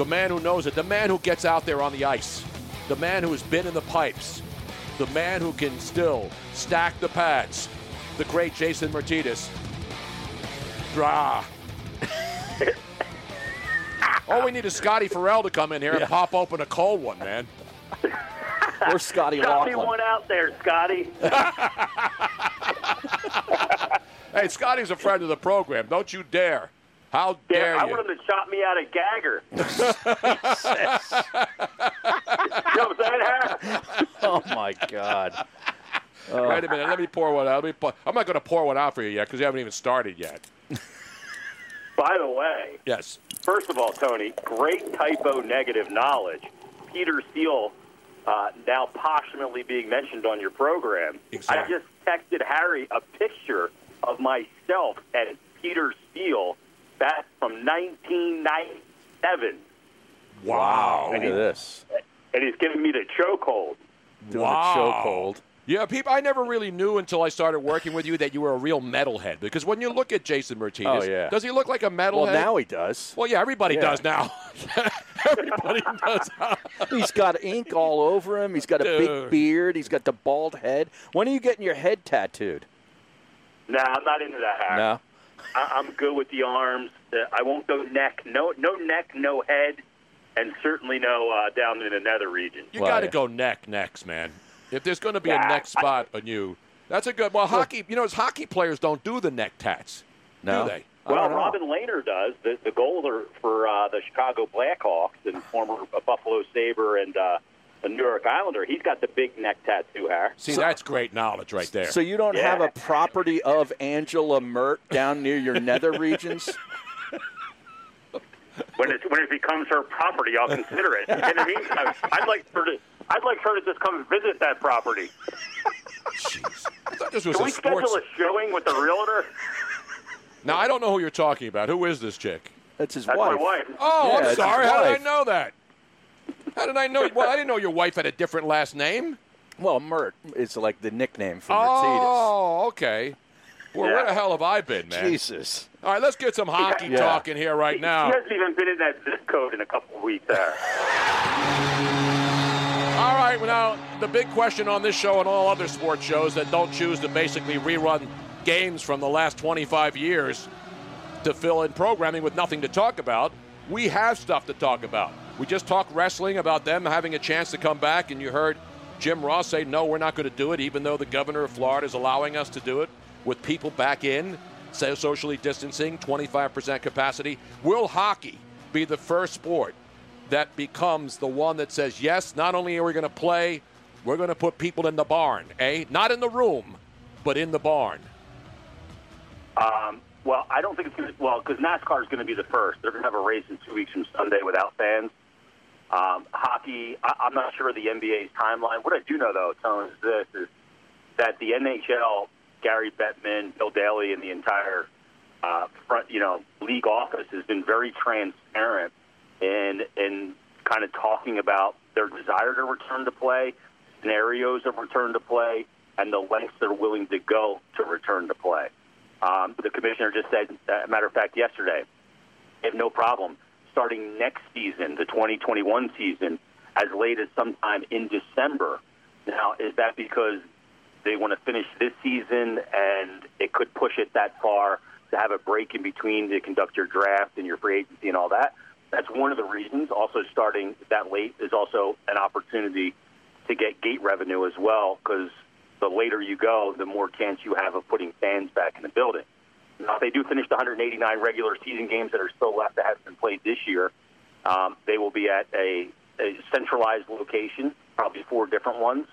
The man who knows it. The man who gets out there on the ice. The man who has been in the pipes. The man who can still stack the pads. The great Jason Myrtetus. Drah. All we need is Scotty Farrell to come in here and pop open a cold one, man. or Scotty Got me Laughlin. one out there, Scotty. Hey, Scotty's a friend of the program. Don't you dare. How dare Yeah, I you? want him to chop me out of Gagger. you know what I'm saying, Harry? oh my God. Uh, Wait a minute. Let me pour one out. Let me pour, I'm not going to pour one out for you yet because you haven't even started yet. By the way, Yes. first of all, Tony, great Type O Negative knowledge. Peter Steele uh, now posthumously being mentioned on your program. Exactly. I just texted Harry a picture of myself and Peter Steele back from 1997. Wow. Look at this. And he's giving me the chokehold. Doing a chokehold. Yeah, people. I never really knew until I started working with you that you were a real metalhead. Because when you look at Jason Myrtetus, Oh, yeah. does he look like a metalhead? Well, now he does. Well, yeah, everybody Yeah. does now. everybody does. He's got ink all over him. He's got a Dude. big beard. He's got the bald head. When are you getting your head tattooed? Nah, I'm not into that, Harry. No. I- I'm good with the arms. Uh, I won't go neck. No, no neck, no head, and certainly no uh, down in the nether region. You got to go neck next, man. If there's going to be a Yeah, neck spot on you, that's a good. Well, hockey. You know, as hockey players don't do the neck tats, No. do they? Well, Robin Lehner does the the goaler for uh, the Chicago Blackhawks and former uh, Buffalo Saber and the New York Islander. He's got the big neck tattoo, Har. See, that's great knowledge right there. So you don't have a property of Angela Mert down near your nether regions? When it when it becomes her property, I'll consider it. In the meantime, I'd like her to I'd like her to just come visit that property. I this was Can a we sports. schedule a showing with the realtor? Now I don't know who you're talking about. Who is this chick? That's his That's my wife. Oh, Yeah, I'm sorry. How did I know that? How did I know? Well, I didn't know your wife had a different last name. Well, Mert is like the nickname for oh, Mercedes. Oh, okay. Well, where the hell have I been, man? Jesus. All right, let's get some hockey Yeah. talk in here right now. He hasn't even been in that zip code in a couple of weeks there. All right, well, now the big question on this show and all other sports shows that don't choose to basically rerun games from the last 25 years to fill in programming with nothing to talk about. We have stuff to talk about. We just talked wrestling about them having a chance to come back, and you heard Jim Ross say, no, we're not going to do it, even though the governor of Florida is allowing us to do it with people back in, so socially distancing, 25% capacity. Will hockey be the first sport that becomes the one that says, yes, not only are we going to play, we're going to put people in the barn, eh? Not in the room, but in the barn. Um, well, I don't think it's going to. Well, because NASCAR is going to be the first. They're going to have a race in two weeks from Sunday without fans. Um, hockey, I, I'm not sure of the NBA's timeline. What I do know, though, Tone, is this: is that the NHL, Gary Bettman, Bill Daly, and the entire uh, front, you know, league office has been very transparent in in kind of talking about their desire to return to play, scenarios of return to play, and the lengths they're willing to go to return to play. Um, the commissioner just said, uh, matter of fact, yesterday, they have no problem starting next season, the 2021 season, as late as sometime in December. Now, is that because they want to finish this season and it could push it that far to have a break in between to conduct your draft and your free agency and all that? That's one of the reasons. Also, starting that late is also an opportunity to get gate revenue as well because the later you go, the more chance you have of putting fans back in the building. Now, if they do finish the 189 regular season games that are still left that haven't been played this year, um, they will be at a, a centralized location, probably four different ones,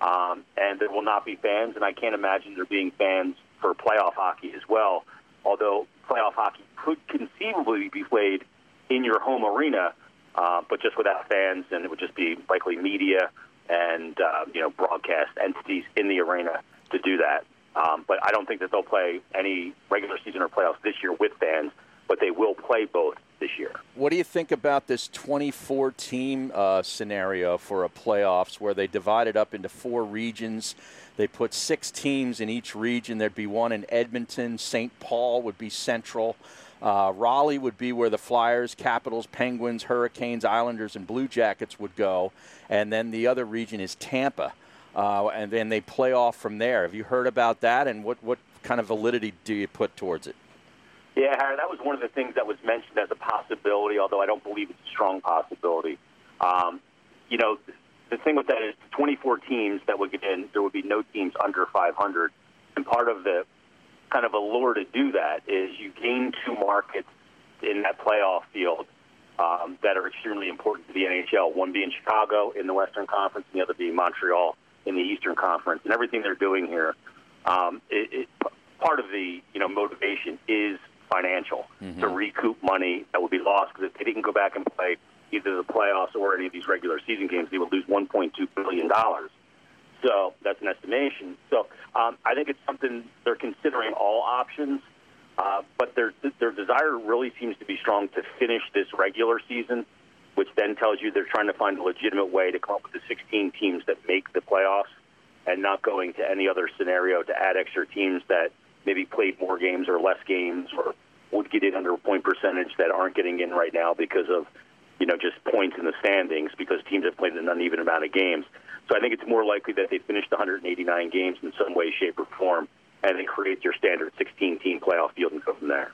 um, and there will not be fans. And I can't imagine there being fans for playoff hockey as well. Although playoff hockey could conceivably be played in your home arena, uh, but just without fans, and it would just be likely media and uh, you know broadcast entities in the arena to do that. Um, but I don't think that they'll play any regular season or playoffs this year with fans, but they will play both this year. What do you think about this 24 team uh, scenario for a playoffs where they divide it up into four regions? They put six teams in each region. There'd be one in Edmonton. St. Paul would be central. Uh, Raleigh would be where the Flyers, Capitals, Penguins, Hurricanes, Islanders, and Blue Jackets would go. And then the other region is Tampa. Uh, and then they play off from there. Have you heard about that? And what, what kind of validity do you put towards it? Yeah, Harry, that was one of the things that was mentioned as a possibility, although I don't believe it's a strong possibility. Um, you know, the thing with that is 24 teams that would get in, there would be no teams under 500. And part of the kind of allure to do that is you gain two markets in that playoff field um, that are extremely important to the NHL. One being Chicago in the Western Conference, and the other being Montreal in the Eastern Conference. And everything they're doing here, um, it, it, part of the you know motivation is financial mm-hmm. to recoup money that would be lost because if they didn't go back and play either the playoffs or any of these regular season games, they would lose 1.2 billion dollars. So that's an estimation. So um, I think it's something they're considering all options, uh, but their their desire really seems to be strong to finish this regular season, which then tells you they're trying to find a legitimate way to come up with the 16 teams that make the playoffs, and not going to any other scenario to add extra teams that maybe played more games or less games or would get in under a point percentage that aren't getting in right now because of you know just points in the standings because teams have played an uneven amount of games. So I think it's more likely that they finish the 189 games in some way, shape, or form, and then create your standard 16-team playoff field and go from there.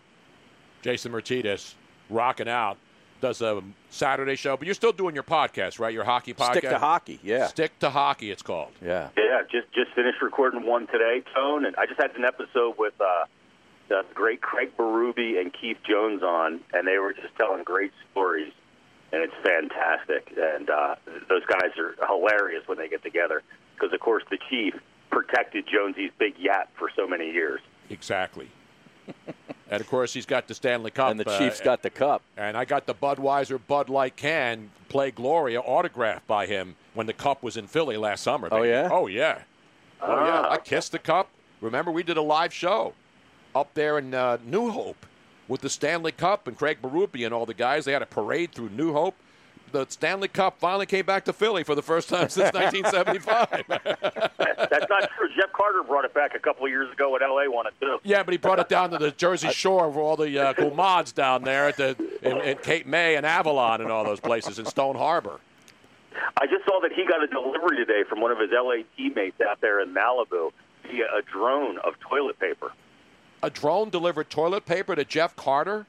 Jason Myrtetus rocking out does a Saturday show, but you're still doing your podcast, right? Your hockey podcast. Stick to hockey, yeah. Stick to hockey, it's called. Yeah. Yeah. Just just finished recording one today, Tone, and I just had an episode with uh, the great Craig Berube and Keith Jones on, and they were just telling great stories and it's fantastic. And uh, those guys are hilarious when they get together because, of course, the chief protected Jonesy's big yacht for so many years. Exactly. and of course, he's got the Stanley Cup. And the Chiefs uh, got the cup. And I got the Budweiser Bud Light can play Gloria autographed by him when the cup was in Philly last summer. Oh yeah. Oh yeah. Oh yeah. I kissed the cup. Remember, we did a live show up there in uh, New Hope with the Stanley Cup and Craig Berube and all the guys. They had a parade through New Hope. The Stanley Cup finally came back to Philly for the first time since 1975. That's not true. Jeff Carter brought it back a couple of years ago when LA won it too. Yeah, but he brought it down to the Jersey Shore for all the uh, cool mods down there at the in, in Cape May and Avalon and all those places in Stone Harbor. I just saw that he got a delivery today from one of his LA teammates out there in Malibu via a drone of toilet paper a drone delivered toilet paper to Jeff Carter?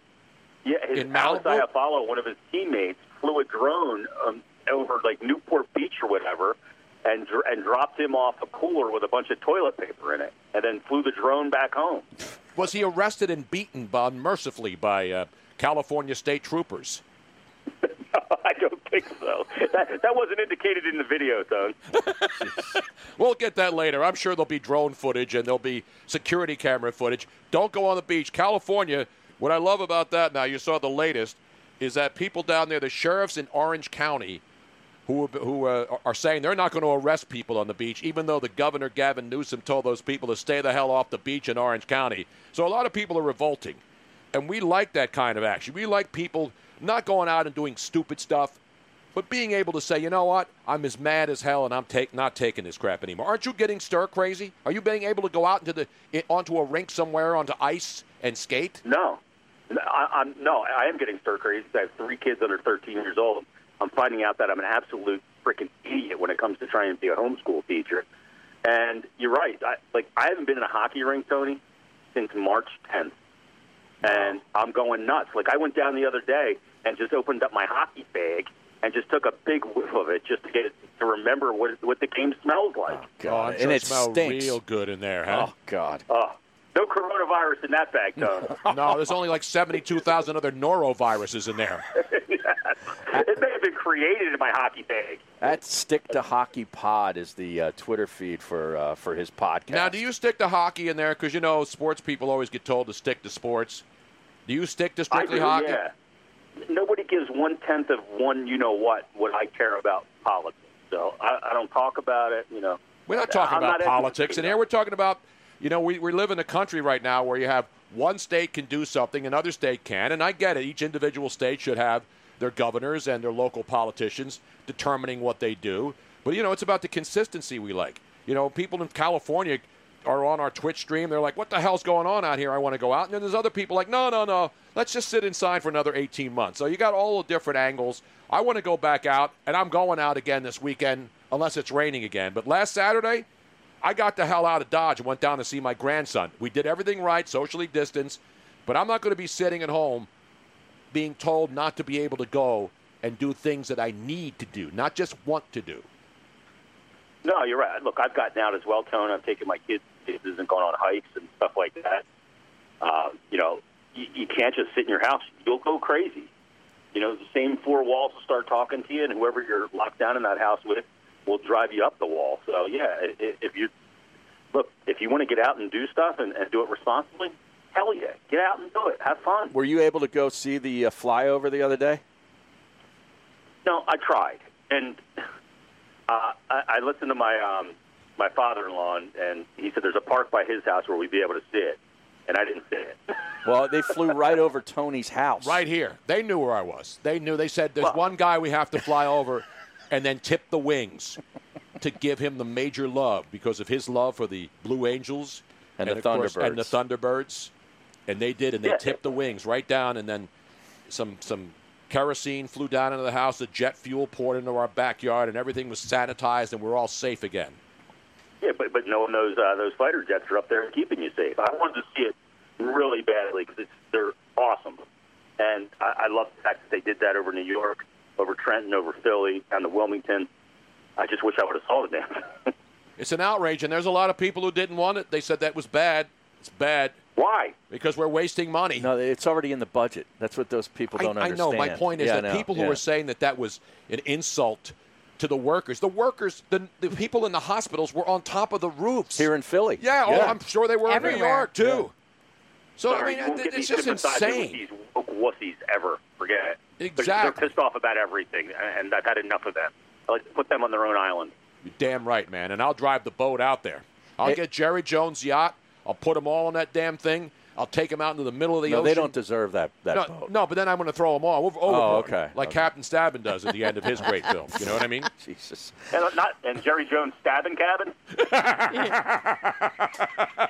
Yeah, his in Malibu? follow one of his teammates, flew a drone um, over like Newport Beach or whatever, and and dropped him off a cooler with a bunch of toilet paper in it, and then flew the drone back home. Was he arrested and beaten mercifully by uh, California state troopers? I don't think so. That, that wasn't indicated in the video, though. we'll get that later. I'm sure there'll be drone footage and there'll be security camera footage. Don't go on the beach. California, what I love about that now, you saw the latest, is that people down there, the sheriffs in Orange County, who, who uh, are saying they're not going to arrest people on the beach, even though the governor, Gavin Newsom, told those people to stay the hell off the beach in Orange County. So a lot of people are revolting. And we like that kind of action. We like people not going out and doing stupid stuff, but being able to say, you know what, I'm as mad as hell, and I'm take, not taking this crap anymore. Aren't you getting stir crazy? Are you being able to go out into the onto a rink somewhere onto ice and skate? No, I, am no, I am getting stir crazy. I have three kids under 13 years old. I'm finding out that I'm an absolute freaking idiot when it comes to trying to be a homeschool teacher. And you're right. I, like I haven't been in a hockey rink, Tony, since March 10th, and I'm going nuts. Like I went down the other day and just opened up my hockey bag and just took a big whiff of it just to get it, to remember what what the game smells like. Oh, God, oh, and it smells stinks. real good in there, huh? Oh God. Oh, no coronavirus in that bag, though. no, there's only like 72,000 other noroviruses in there. it may have been created in my hockey bag. That stick to hockey pod is the uh, Twitter feed for uh, for his podcast. Now, do you stick to hockey in there? Because you know, sports people always get told to stick to sports. Do you stick to strictly I do, hockey? Yeah nobody gives one tenth of one, you know what, what I care about politics. So I, I don't talk about it. You know, we're not talking I'm about not politics in here. We're talking about, you know, we, we live in a country right now where you have one state can do something, another state can, and I get it. Each individual state should have their governors and their local politicians determining what they do. But you know, it's about the consistency we like. You know, people in California are on our Twitch stream. They're like, "What the hell's going on out here? I want to go out." And then there's other people like, "No, no, no. Let's just sit inside for another 18 months." So you got all the different angles. I want to go back out, and I'm going out again this weekend unless it's raining again. But last Saturday, I got the hell out of Dodge and went down to see my grandson. We did everything right, socially distanced, but I'm not going to be sitting at home being told not to be able to go and do things that I need to do, not just want to do. No, you're right. Look, I've gotten out as well, Tone. I've taken my kids and gone on hikes and stuff like that. Uh, you know, you, you can't just sit in your house. You'll go crazy. You know, the same four walls will start talking to you, and whoever you're locked down in that house with will drive you up the wall. So, yeah, if you look, if you want to get out and do stuff and, and do it responsibly, hell yeah, get out and do it. Have fun. Were you able to go see the uh, flyover the other day? No, I tried, and uh, I, I listened to my um, my father-in-law, and, and he said there's a park by his house where we'd be able to see it, and I didn't see it. Well, they flew right over Tony's house. Right here. They knew where I was. They knew. They said, there's Well- one guy we have to fly over and then tip the wings to give him the major love because of his love for the Blue Angels And the of course- and the Thunderbirds. Thunderbirds. And they did, and they Yeah. tipped the wings right down, and then some some kerosene flew down into the house. The jet fuel poured into our backyard, and everything was sanitized, and we're all safe again. Yeah, but but no one knows uh, those fighter jets are up there keeping you safe. I wanted to see it really badly because they're awesome, and I, I love the fact that they did that over New York, over Trenton, over Philly, down to Wilmington. I just wish I would have saw the damn. It's an outrage, and there's a lot of people who didn't want it. They said that was bad. It's bad Why? because we're wasting money. No, it's already in the budget. That's what those people don't I understand. I know. My point is Yeah, that know. people who Yeah. are saying that that was an insult to the workers, the workers, the, the people in the hospitals were on top of the roofs. here in Philly. yeah, oh, I'm sure they were in New Everywhere. York too. So Sorry, I you mean, won't it's just insane. These woke wussies ever. Forget it. They're- Exactly. They're pissed off about everything, and I've had enough of them. I like to put them on their own island. You're damn right, man. And I'll drive the boat out there. I'll Hey- get Jerry Jones' yacht. I'll put them all on that damn thing. I'll take them out into the middle of the No, ocean. they don't deserve that, that no, boat. no, but then I'm going to throw them all over, overboard, oh, okay, like okay. Captain Stabbin does at the end of his great film. You know what I mean? Jesus. And not and Jerry Jones stabbing cabin.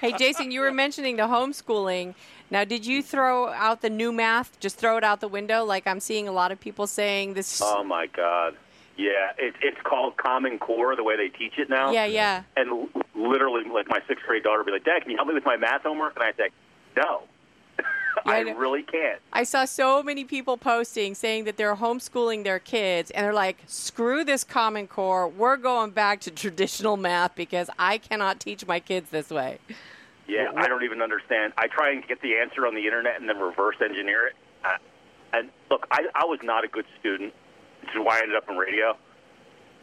Hey, Jason, you were mentioning the homeschooling. Now, did you throw out the new math? Just throw it out the window, like I'm seeing a lot of people saying this. Oh my God. Yeah, it, it's called Common Core the way they teach it now. yeah, yeah. And literally, like my sixth grade daughter would be like, "Dad, can you help me with my math homework?" And I say, "No, I I really can't." I saw so many people posting saying that they're homeschooling their kids, and they're like, "Screw this Common Core. We're going back to traditional math because I cannot teach my kids this way." Yeah, I don't even understand. I try and get the answer on the internet and then reverse engineer it. Uh, and look, I, I was not a good student, which is why I ended up in radio.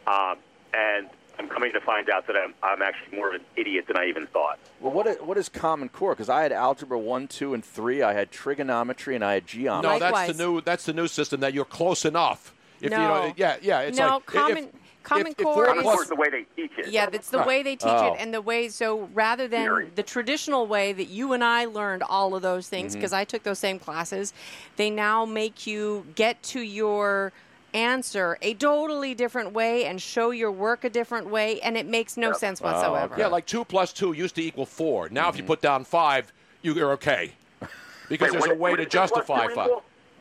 Um, and I'm coming to find out that I'm, I'm actually more of an idiot than I even thought. Well, what is, what is Common Core? Because I had algebra one, two, and three. I had trigonometry, and I had geometry. No, that's Likewise. the new. That's the new system that you're close enough. If you No. know, yeah, yeah. It's No, like Common- if, Common if, if Core four is- plus- Core is the way they teach it. Yeah, it's the Right. way they teach Oh. it, and the way. So rather than Very. the traditional way that you and I learned all of those things, Mm-hmm. because I took those same classes, they now make you get to your answer a totally different way and show your work a different way, and it makes no sense whatsoever. yeah, like two plus two used to equal four. Now, Mm-hmm. if you put down five, you- you're okay because Wait, there's a way to is two plus justify five.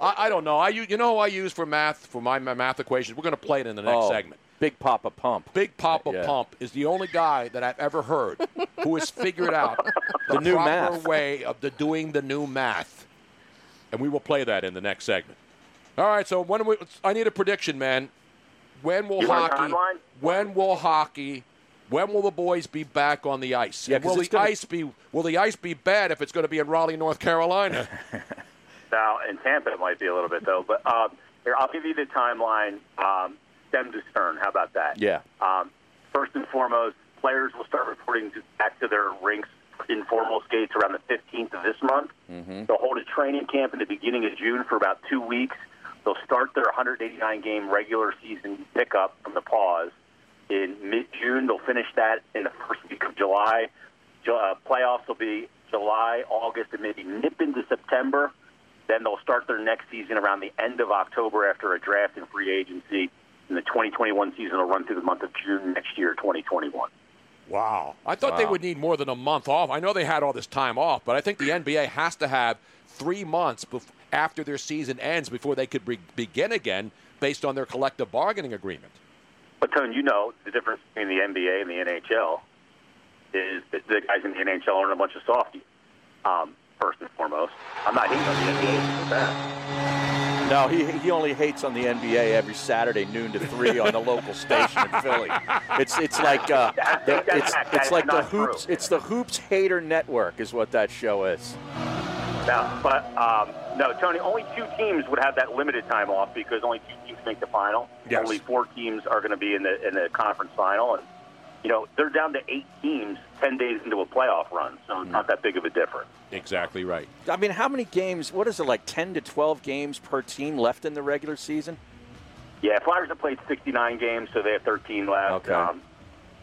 I, I don't know. I u- you know who I use for math for my ma- math equations. We're going to play it in the next oh, segment. Big Papa Pump. Big Papa Yeah. Pump is the only guy that I've ever heard who has figured out the, The new proper math. way of the doing the new math. And we will play that in the next segment. All right, so when we, I need a prediction, man. When will You hockey? When will hockey? When will the boys be back on the ice? Yeah, will the gonna- ice be? Will the ice be bad if it's going to be in Raleigh, North Carolina? Now, in Tampa, it might be a little bit, though. But um, here, I'll give you the timeline um, stem to stern. How about that? Yeah. Um, first and foremost, players will start reporting to, back to their rinks in formal skates around the 15th of this month. Mm-hmm. They'll hold a training camp in the beginning of June for about two weeks. They'll start their 189 game regular season pickup from the pause in mid June. They'll finish that in the first week of July. Uh, playoffs will be July, August, and maybe nip into September. Then they'll start their next season around the end of October after a draft and free agency. And the 2021 season will run through the month of June next year, 2021. Wow. I thought they would need more than a month off. I know they had all this time off, but I think the NBA has to have three months bef- after their season ends before they could be- begin again based on their collective bargaining agreement. But Tone, you know the difference between the NBA and the NHL is that the guys in the NHL aren't a bunch of softies. Um, first and foremost, I'm not hating on the NBA for that. No, he, he only hates on the NBA every Saturday noon to three on the local station in Philly. It's it's like uh, the, it's it's like the hoops it's the hoops hater network is what that show is. No, but um, no, Tony. Only two teams would have that limited time off because only two teams make the final. Yes. Only four teams are going to be in the in the conference final, and you know they're down to eight teams ten days into a playoff run, so it's not that big of a difference. Exactly right. I mean, how many games? What is it like? Ten to twelve games per team left in the regular season? Yeah, Flyers have played 69 games, so they have 13 left. Okay. Um,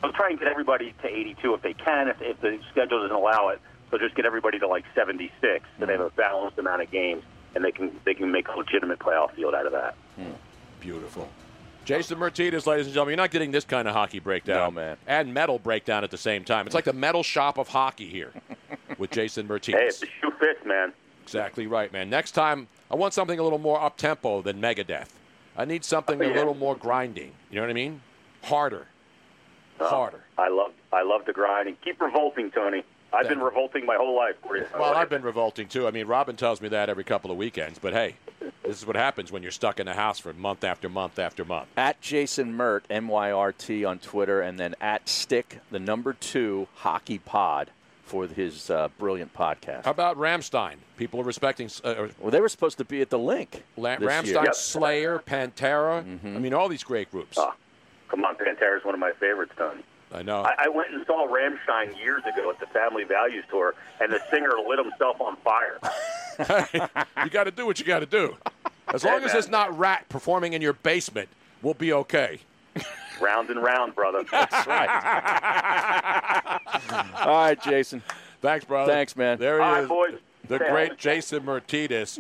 they'll try and get everybody to 82 if they can. If, if the schedule doesn't allow it, they'll just get everybody to like 76, so they have a balanced amount of games, and they can they can make a legitimate playoff field out of that. Beautiful. Jason Myrtetus, ladies and gentlemen, you're not getting this kind of hockey breakdown. No, man. And metal breakdown at the same time. It's like the metal shop of hockey here with Jason Hey, Myrtetus. if the shoe fits, man. Exactly right, man. Next time, I want something a little more up tempo than Megadeth. I need something oh, a Yeah. little more grinding. You know what I mean? Harder. Oh, Harder. I love I love the grind and keep revolting, Tony. I've been revolting my whole life. for you. Well, I've been revolting too. I mean, Robin tells me that every couple of weekends. But hey, this is what happens when you're stuck in the house for month after month after month. At Jason Myrt, M Y R T on Twitter, and then at Stick, the number two hockey pod for his uh, brilliant podcast. How about Rammstein? People are respecting uh, Well, they were supposed to be at the link. La- this Rammstein, year. Mm-hmm. Yep. Slayer, Pantera. I mean, all these great groups. Oh, come on, Pantera is one of my favorites, Tony. I know. I, I went and saw Rammstein years ago at the Family Values Tour, and the singer lit himself on fire. you got to do what you got to do. As long Hey, as man. it's not Rat performing in your basement, we'll be okay. round and round, brother. That's right. All right, Jason. Thanks, brother. Thanks, man. There he All right, is. boys. The Stay great healthy. Jason Myrtetus.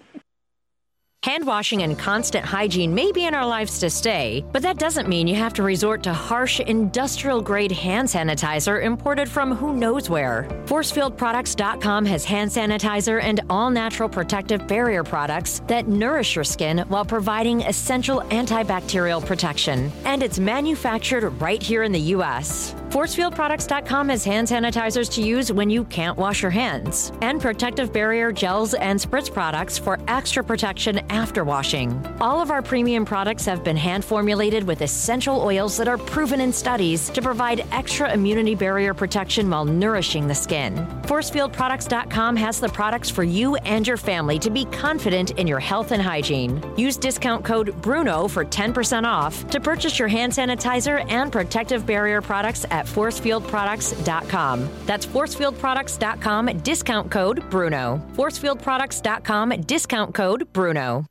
Hand washing and constant hygiene may be in our lives to stay, but that doesn't mean you have to resort to harsh industrial grade hand sanitizer imported from who knows where. ForcefieldProducts.com has hand sanitizer and all natural protective barrier products that nourish your skin while providing essential antibacterial protection. And it's manufactured right here in the U.S. ForcefieldProducts.com has hand sanitizers to use when you can't wash your hands, and protective barrier gels and spritz products for extra protection after washing. All of our premium products have been hand formulated with essential oils that are proven in studies to provide extra immunity barrier protection while nourishing the skin. ForcefieldProducts.com has the products for you and your family to be confident in your health and hygiene. Use discount code BRUNO for 10% off to purchase your hand sanitizer and protective barrier products at ForcefieldProducts.com. That's ForcefieldProducts.com, discount code BRUNO. ForcefieldProducts.com, discount code BRUNO.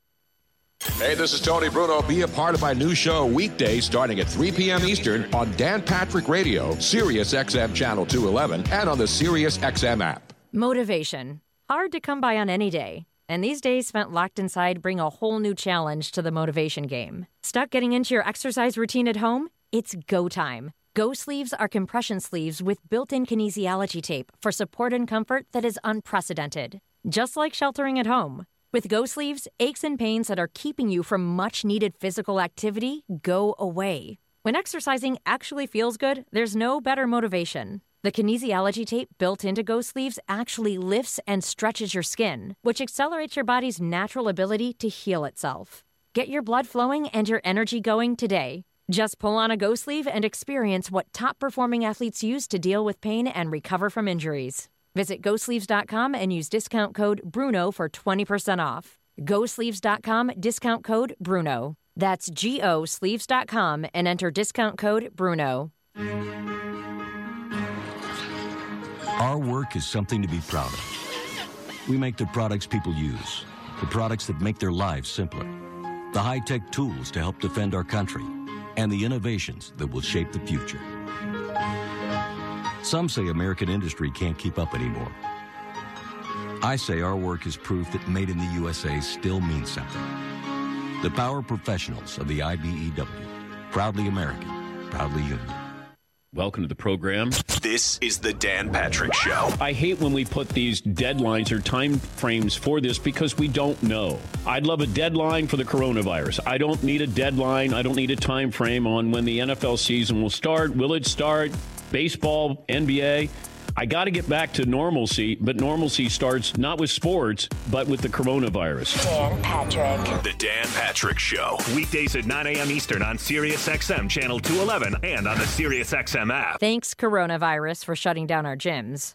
Hey, this is Tony Bruno. Be a part of my new show weekday starting at 3 p.m. Eastern on Dan Patrick Radio, Sirius XM Channel 211, and on the Sirius XM app. Motivation. Hard to come by on any day. And these days spent locked inside bring a whole new challenge to the motivation game. Stuck getting into your exercise routine at home? It's go time. Go sleeves are compression sleeves with built in kinesiology tape for support and comfort that is unprecedented. Just like sheltering at home. With Go Sleeves, aches and pains that are keeping you from much needed physical activity go away. When exercising actually feels good, there's no better motivation. The kinesiology tape built into Go Sleeves actually lifts and stretches your skin, which accelerates your body's natural ability to heal itself. Get your blood flowing and your energy going today. Just pull on a Go Sleeve and experience what top performing athletes use to deal with pain and recover from injuries. Visit GoSleeves.com and use discount code BRUNO for 20% off. GoSleeves.com, discount code BRUNO. That's G O Sleeves.com and enter discount code BRUNO. Our work is something to be proud of. We make the products people use, the products that make their lives simpler, the high tech tools to help defend our country, and the innovations that will shape the future. Some say American industry can't keep up anymore. I say our work is proof that made in the USA still means something. The power professionals of the IBEW, proudly American, proudly union. Welcome to the program. This is the Dan Patrick Show. I hate when we put these deadlines or time frames for this because we don't know. I'd love a deadline for the coronavirus. I don't need a deadline. I don't need a time frame on when the NFL season will start. Will it start? Baseball, NBA. I got to get back to normalcy, but normalcy starts not with sports, but with the coronavirus. Dan Patrick. The Dan Patrick Show. Weekdays at 9 a.m. Eastern on SiriusXM Channel 211 and on the SiriusXM app. Thanks, coronavirus, for shutting down our gyms.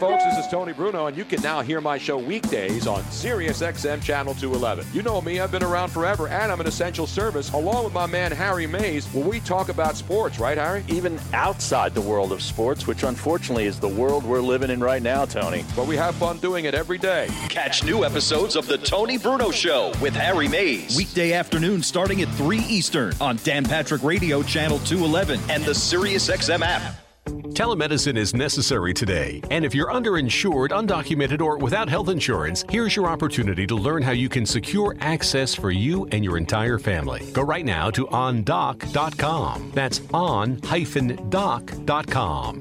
folks, this is Tony Bruno, and you can now hear my show weekdays on Sirius XM Channel 211. You know me, I've been around forever, and I'm an essential service, along with my man Harry Mayes, where we talk about sports, right, Harry? Even outside the world of sports, which unfortunately is the world we're living in right now, Tony. But we have fun doing it every day. Catch new episodes of The Tony Bruno Show with Harry Mayes. Weekday afternoon starting at 3 Eastern on Dan Patrick Radio Channel 211 and the SiriusXM app. Telemedicine is necessary today, and if you're underinsured, undocumented, or without health insurance, here's your opportunity to learn how you can secure access for you and your entire family. Go right now to ondoc.com. That's on-doc.com.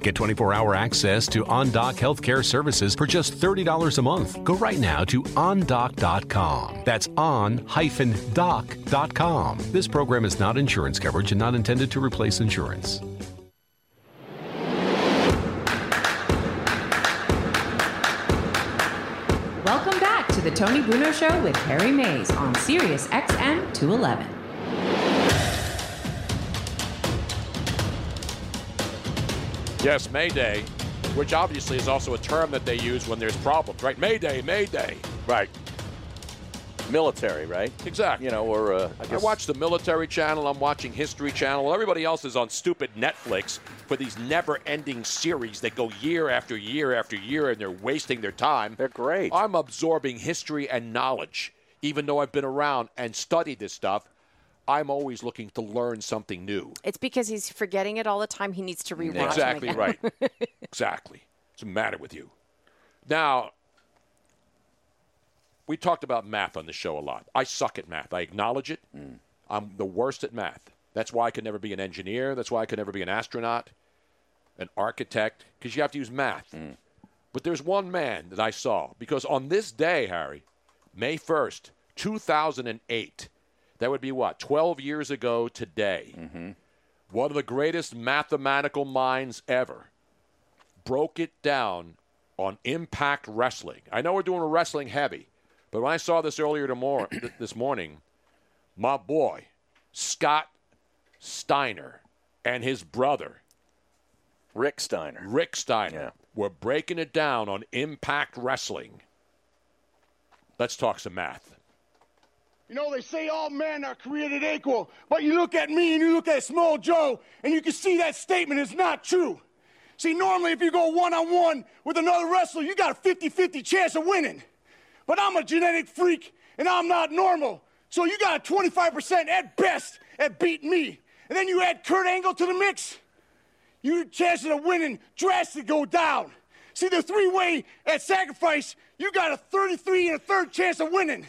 Get 24-hour access to OnDoc healthcare services for just $30 a month. Go right now to ondoc.com. That's on-doc.com. This program is not insurance coverage and not intended to replace insurance. To the Tony Bruno Show with Harry Mayes on Sirius XM 211. Yes, Mayday, which obviously is also a term that they use when there's problems, right? Mayday, Mayday. Right. Military, right? Exactly. You know, or uh, I, I watch the military channel. I'm watching History Channel. Well, everybody else is on stupid Netflix for these never-ending series that go year after year after year, and they're wasting their time. They're great. I'm absorbing history and knowledge, even though I've been around and studied this stuff. I'm always looking to learn something new. It's because he's forgetting it all the time. He needs to rewatch Exactly again. right. exactly. What's the matter with you? Now, we talked about math on the show a lot. I suck at math. I acknowledge it. Mm. I'm the worst at math. That's why I could never be an engineer. That's why I could never be an astronaut, an architect, because you have to use math. Mm. But there's one man that I saw, because on this day, Harry, May 1st, 2008, that would be what, 12 years ago today, mm-hmm. one of the greatest mathematical minds ever broke it down on Impact Wrestling. I know we're doing a wrestling heavy, but when I saw this earlier tomorrow, th- this morning, my boy Scott Steiner and his brother Rick Steiner, Rick Steiner, were breaking it down on Impact Wrestling. Let's talk some math. You know, they say all men are created equal, but you look at me and you look at Samoa Joe, and you can see that statement is not true. See, normally if you go one on one with another wrestler, you got a 50 50 chance of winning. But I'm a genetic freak, and I'm not normal. So you got a 25% at best at beating me. And then you add Kurt Angle to the mix, your chances of winning drastically go down. See, the three way at sacrifice, you got a 33 and a third chance of winning.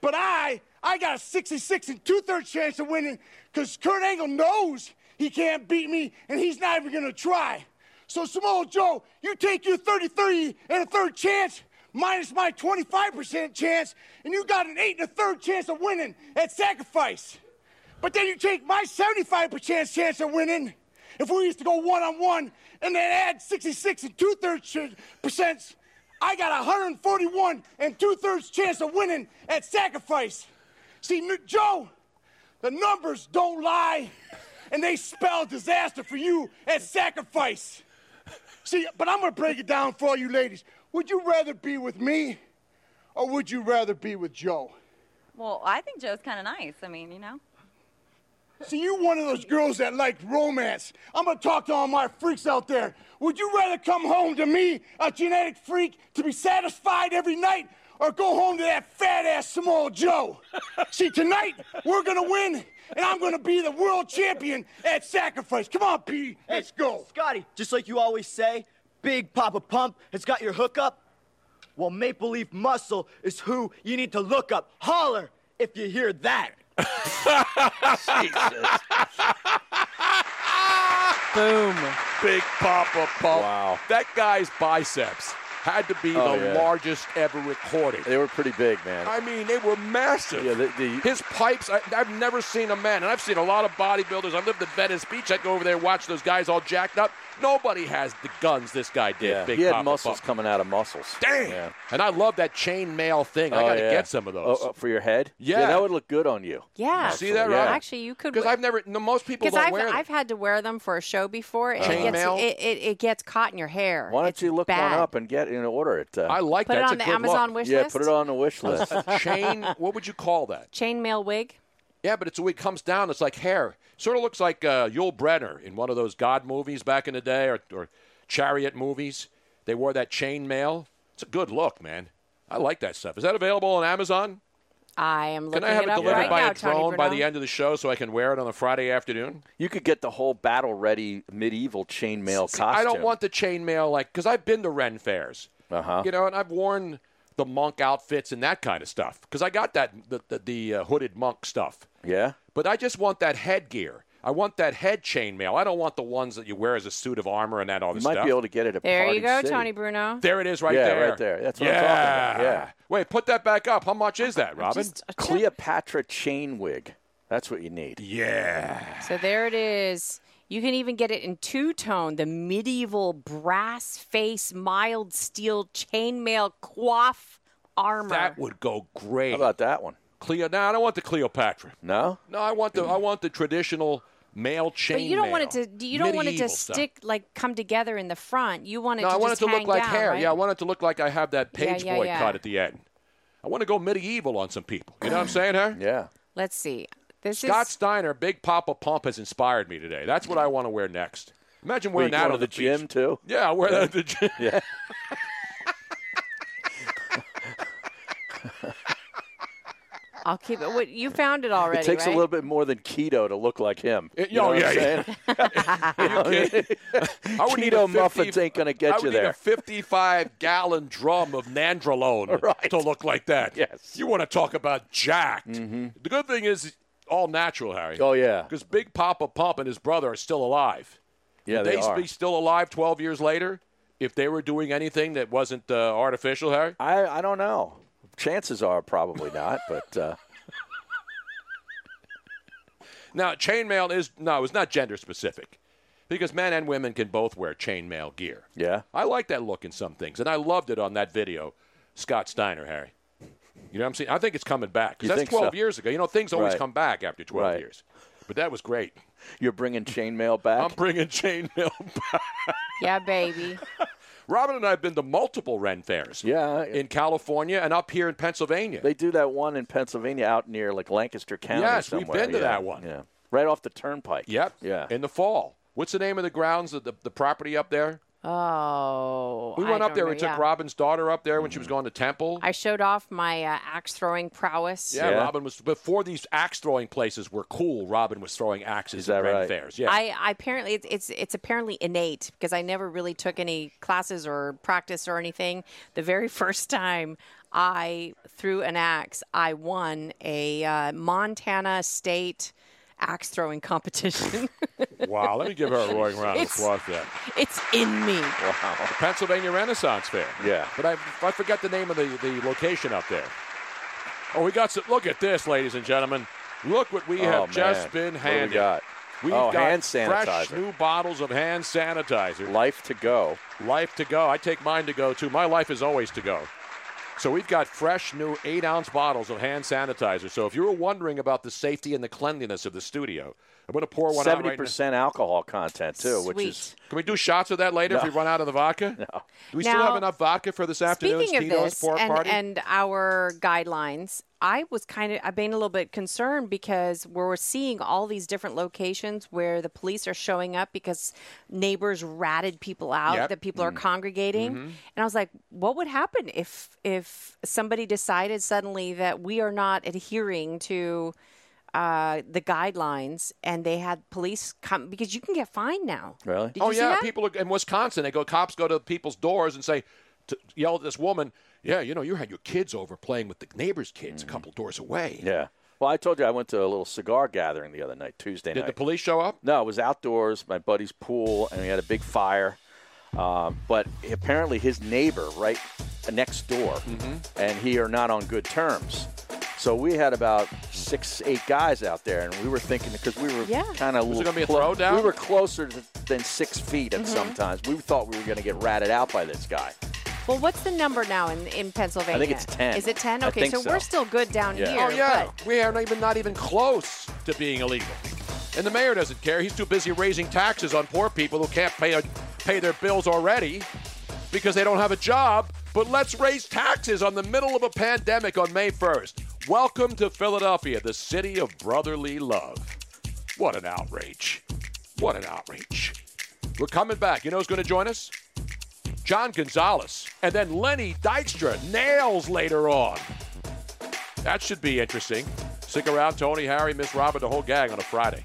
But I, I got a 66 and two thirds chance of winning because Kurt Angle knows he can't beat me and he's not even gonna try. So, Samoa Joe, you take your 33 and a third chance minus my 25% chance, and you got an eight and a third chance of winning at sacrifice. But then you take my 75% chance of winning if we used to go one on one and then add 66 and two thirds percent. I got 141 and two thirds chance of winning at sacrifice. See, Joe, the numbers don't lie, and they spell disaster for you at sacrifice. See, but I'm gonna break it down for all you ladies. Would you rather be with me, or would you rather be with Joe? Well, I think Joe's kind of nice. I mean, you know. See, you're one of those girls that like romance. I'm gonna talk to all my freaks out there. Would you rather come home to me, a genetic freak, to be satisfied every night, or go home to that fat ass Samoa Joe? See, tonight we're gonna win, and I'm gonna be the world champion at sacrifice. Come on, P. Let's go. Scotty, just like you always say, Big Papa Pump has got your hookup. Well, Maple Leaf Muscle is who you need to look up. Holler if you hear that. Boom. Big Papa Pump. Wow. That guy's biceps had to be Oh, the yeah. largest ever recorded. They were pretty big, man. I mean, they were massive. Yeah, the- the- His pipes, I, I've never seen a man, and I've seen a lot of bodybuilders. I lived in Venice Beach. I'd go over there and watch those guys all jacked up. Nobody has the guns this guy did. yeah, Big he had Papa muscles Pump. coming out of muscles. Damn. Yeah. And I love that chain mail thing. I Oh, got to yeah. get some of oh, those. Oh, oh, for your head? Yeah. that would look good on you. Yeah. See that, Yeah. right? Actually, you could. Because I've never, no, most people don't I've, wear them. I've had to wear them for a show before. and Chain it, gets, mail? it, it, it gets caught in your hair. Why don't It's you look bad. one up and get and order it? Uh, I like Put it that. It's on the Amazon look. wish yeah, list? put it on the wish list. chain. What would you call that? Chainmail wig. Yeah, but it's it comes down. It's like hair. Sort of looks like uh, Yul Brynner in one of those God movies back in the day, or, or Chariot movies. They wore that chain mail. It's a good look, man. I like that stuff. Is that available on Amazon? I am looking at it. Can I have it it delivered right by now, a Tony drone by the end of the show so I can wear it on a Friday afternoon? You could get the whole battle ready medieval chainmail costume. I don't want the chainmail like because I've been to Ren fairs, Uh-huh. you know, and I've worn the monk outfits and that kind of stuff because I got that the the, the uh, hooded monk stuff. Yeah. But I just want that headgear. I want that head chainmail. I don't want the ones that you wear as a suit of armor and that all this You this might stuff. be able to get it at There Party you go, City. Tony Bruno. There it is, right Yeah, there. right there. That's what yeah. I'm talking about. Yeah. Wait, put that back up. How much is that, uh, Robin? Cleopatra chain wig. That's what you need. Yeah. So there it is. You can even get it in two tone, the medieval brass face mild steel chainmail coif armor. That would go great. How about that one? Cleo? No, I don't want the Cleopatra. No. No, I want the I want the traditional male chain. but you don't want it to. You don't want it to Medieval stuff. stick like come together in the front. You want it No, to I want it to look hang like down, hair. right? Yeah, I want it to look like I have that Yeah, page yeah, boy yeah. cut at the end. I want to go medieval on some people. You know what I'm saying, huh? Yeah. Let's see. This Scott is Steiner, Big Papa Pump, has inspired me today. That's what I want to wear next. Imagine wearing you that going on to the beach. gym too? Yeah, I'll wear that at the gym. Yeah. I'll keep it. What you found it already? it takes right? a little bit more than keto to look like him. It- You know oh, what I'm yeah, saying? Are you kidding? I would need a Keto 50 muffins ain't going to I get would you need there. a 55 gallon drum of nandrolone to look like that. Yes. You want to talk about jacked. The good thing is all natural, Harry. Oh, yeah. Because Big Papa Pump and his brother are still alive. Yeah, Would they they are. be still alive 12 years later if they were doing anything that wasn't uh, artificial, Harry? I, I don't know. Chances are probably not, but uh, Now, chainmail is no, it's not gender specific, because men and women can both wear chainmail gear. yeah. I like that look in some things, and I loved it on that video, Scott Steiner, Harry. You know what I'm saying? I think it's coming back. 'cause You that's think 12 so? years ago. You know, things always Right. come back after 12 Right. years. But that was great. You're bringing chainmail back? I'm bringing chainmail back. Yeah, baby. Robin and I have been to multiple Ren fairs. Yeah. In California and up here in Pennsylvania. They do that one in Pennsylvania out near like Lancaster County. Yes, we've somewhere. been to Yeah, that one. Yeah. Right off the turnpike. Yep. Yeah. In the fall. What's the name of the grounds of the, the property up there? Oh, We I went up there. know, We took yeah. Robin's daughter up there when she was going to Temple. I showed off my uh, axe throwing prowess. yeah, Robin was before these axe throwing places were cool. Robin was throwing axes Is that at Ren right? fairs. Yeah, I, I apparently it's, it's it's apparently innate because I never really took any classes or practice or anything. The very first time I threw an axe, I won a uh, Montana State axe throwing competition. wow. Let me give her a roaring round of applause for that. it's in me. Wow. The Pennsylvania Renaissance Fair. Yeah. But I, I forgot the name of the, the location up there. Oh, we got some. Look at this, ladies and gentlemen. Look what we oh, have Oh, just man. been What do we got? We've Oh, got hand fresh new bottles of hand sanitizer. Life to go. Life to go. I take mine to go too. My life is always to go. So we've got fresh new eight ounce bottles of hand sanitizer. So if you were wondering about the safety and the cleanliness of the studio, I'm going to pour one out Seventy right now. percent alcohol content too, which is Can we do shots of that later if we run out of the vodka? No. Do we still have enough vodka for this afternoon's Speaking of Tito's this and, party? and our guidelines, I was kind of I've been a little bit concerned because we're seeing all these different locations where the police are showing up because neighbors ratted people out Yep. that people are Mm. congregating. Mhm. And I was like, what would happen if if somebody decided suddenly that we are not adhering to uh, the guidelines and they had police come because you can get fined now. Really? Did oh yeah, people are, in Wisconsin, they go. Cops go to people's doors and say, to yell at this woman. Yeah, you know, you had your kids over playing with the neighbor's kids a couple doors away. Yeah. Well, I told you I went to a little cigar gathering the other night, Tuesday Did night. Did the police show up? No, it was outdoors, my buddy's pool, and we had a big fire. Um, but apparently, his neighbor right next door Mm-hmm. and he are not on good terms. So we had about six, eight guys out there, and we were thinking because we were Yeah. kind of Was it gonna be a throwdown? We were closer to, than six feet Mm-hmm. at some times. We thought we were going to get ratted out by this guy. Well, what's the number now in, in Pennsylvania? I think it's 10. Is it 10? I Okay, think so, so. we're still good down Yeah. here. Oh yeah, but- we are not even not even close to being illegal. And the mayor doesn't care. He's too busy raising taxes on poor people who can't pay pay their bills already because they don't have a job. But let's raise taxes on the middle of a pandemic on May 1st. Welcome to Philadelphia, the city of brotherly love. What an outrage. What an outrage. We're coming back. You know who's going to join us? John Gonzalez. And then Lenny Dykstra nails later on. That should be interesting. Stick around, Tony, Harry, Miss Robert, the whole gang on a Friday.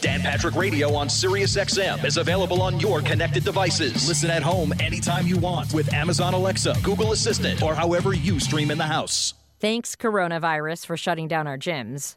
Dan Patrick Radio on Sirius XM is available on your connected devices. Listen at home anytime you want with Amazon Alexa, Google Assistant, or however you stream in the house. Thanks, coronavirus, for shutting down our gyms.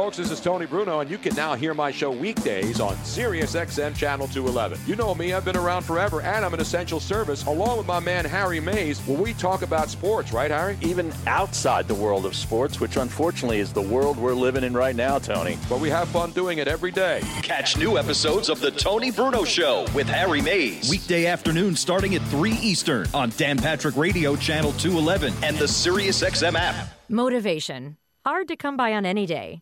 this is Tony Bruno, and you can now hear my show weekdays on Sirius XM Channel 211. You know me, I've been around forever, and I'm an essential service, along with my man Harry Mayes, where we talk about sports, right, Harry? Even outside the world of sports, which unfortunately is the world we're living in right now, Tony. But we have fun doing it every day. Catch new episodes of The Tony Bruno Show with Harry Mayes. Weekday afternoon starting at 3 Eastern on Dan Patrick Radio Channel 211 and the Sirius XM app. Motivation. Hard to come by on any day.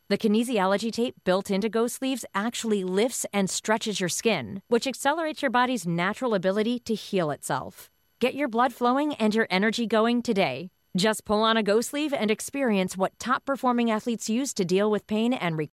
The kinesiology tape built into Go Sleeves actually lifts and stretches your skin, which accelerates your body's natural ability to heal itself. Get your blood flowing and your energy going today. Just pull on a Go Sleeve and experience what top performing athletes use to deal with pain and recover.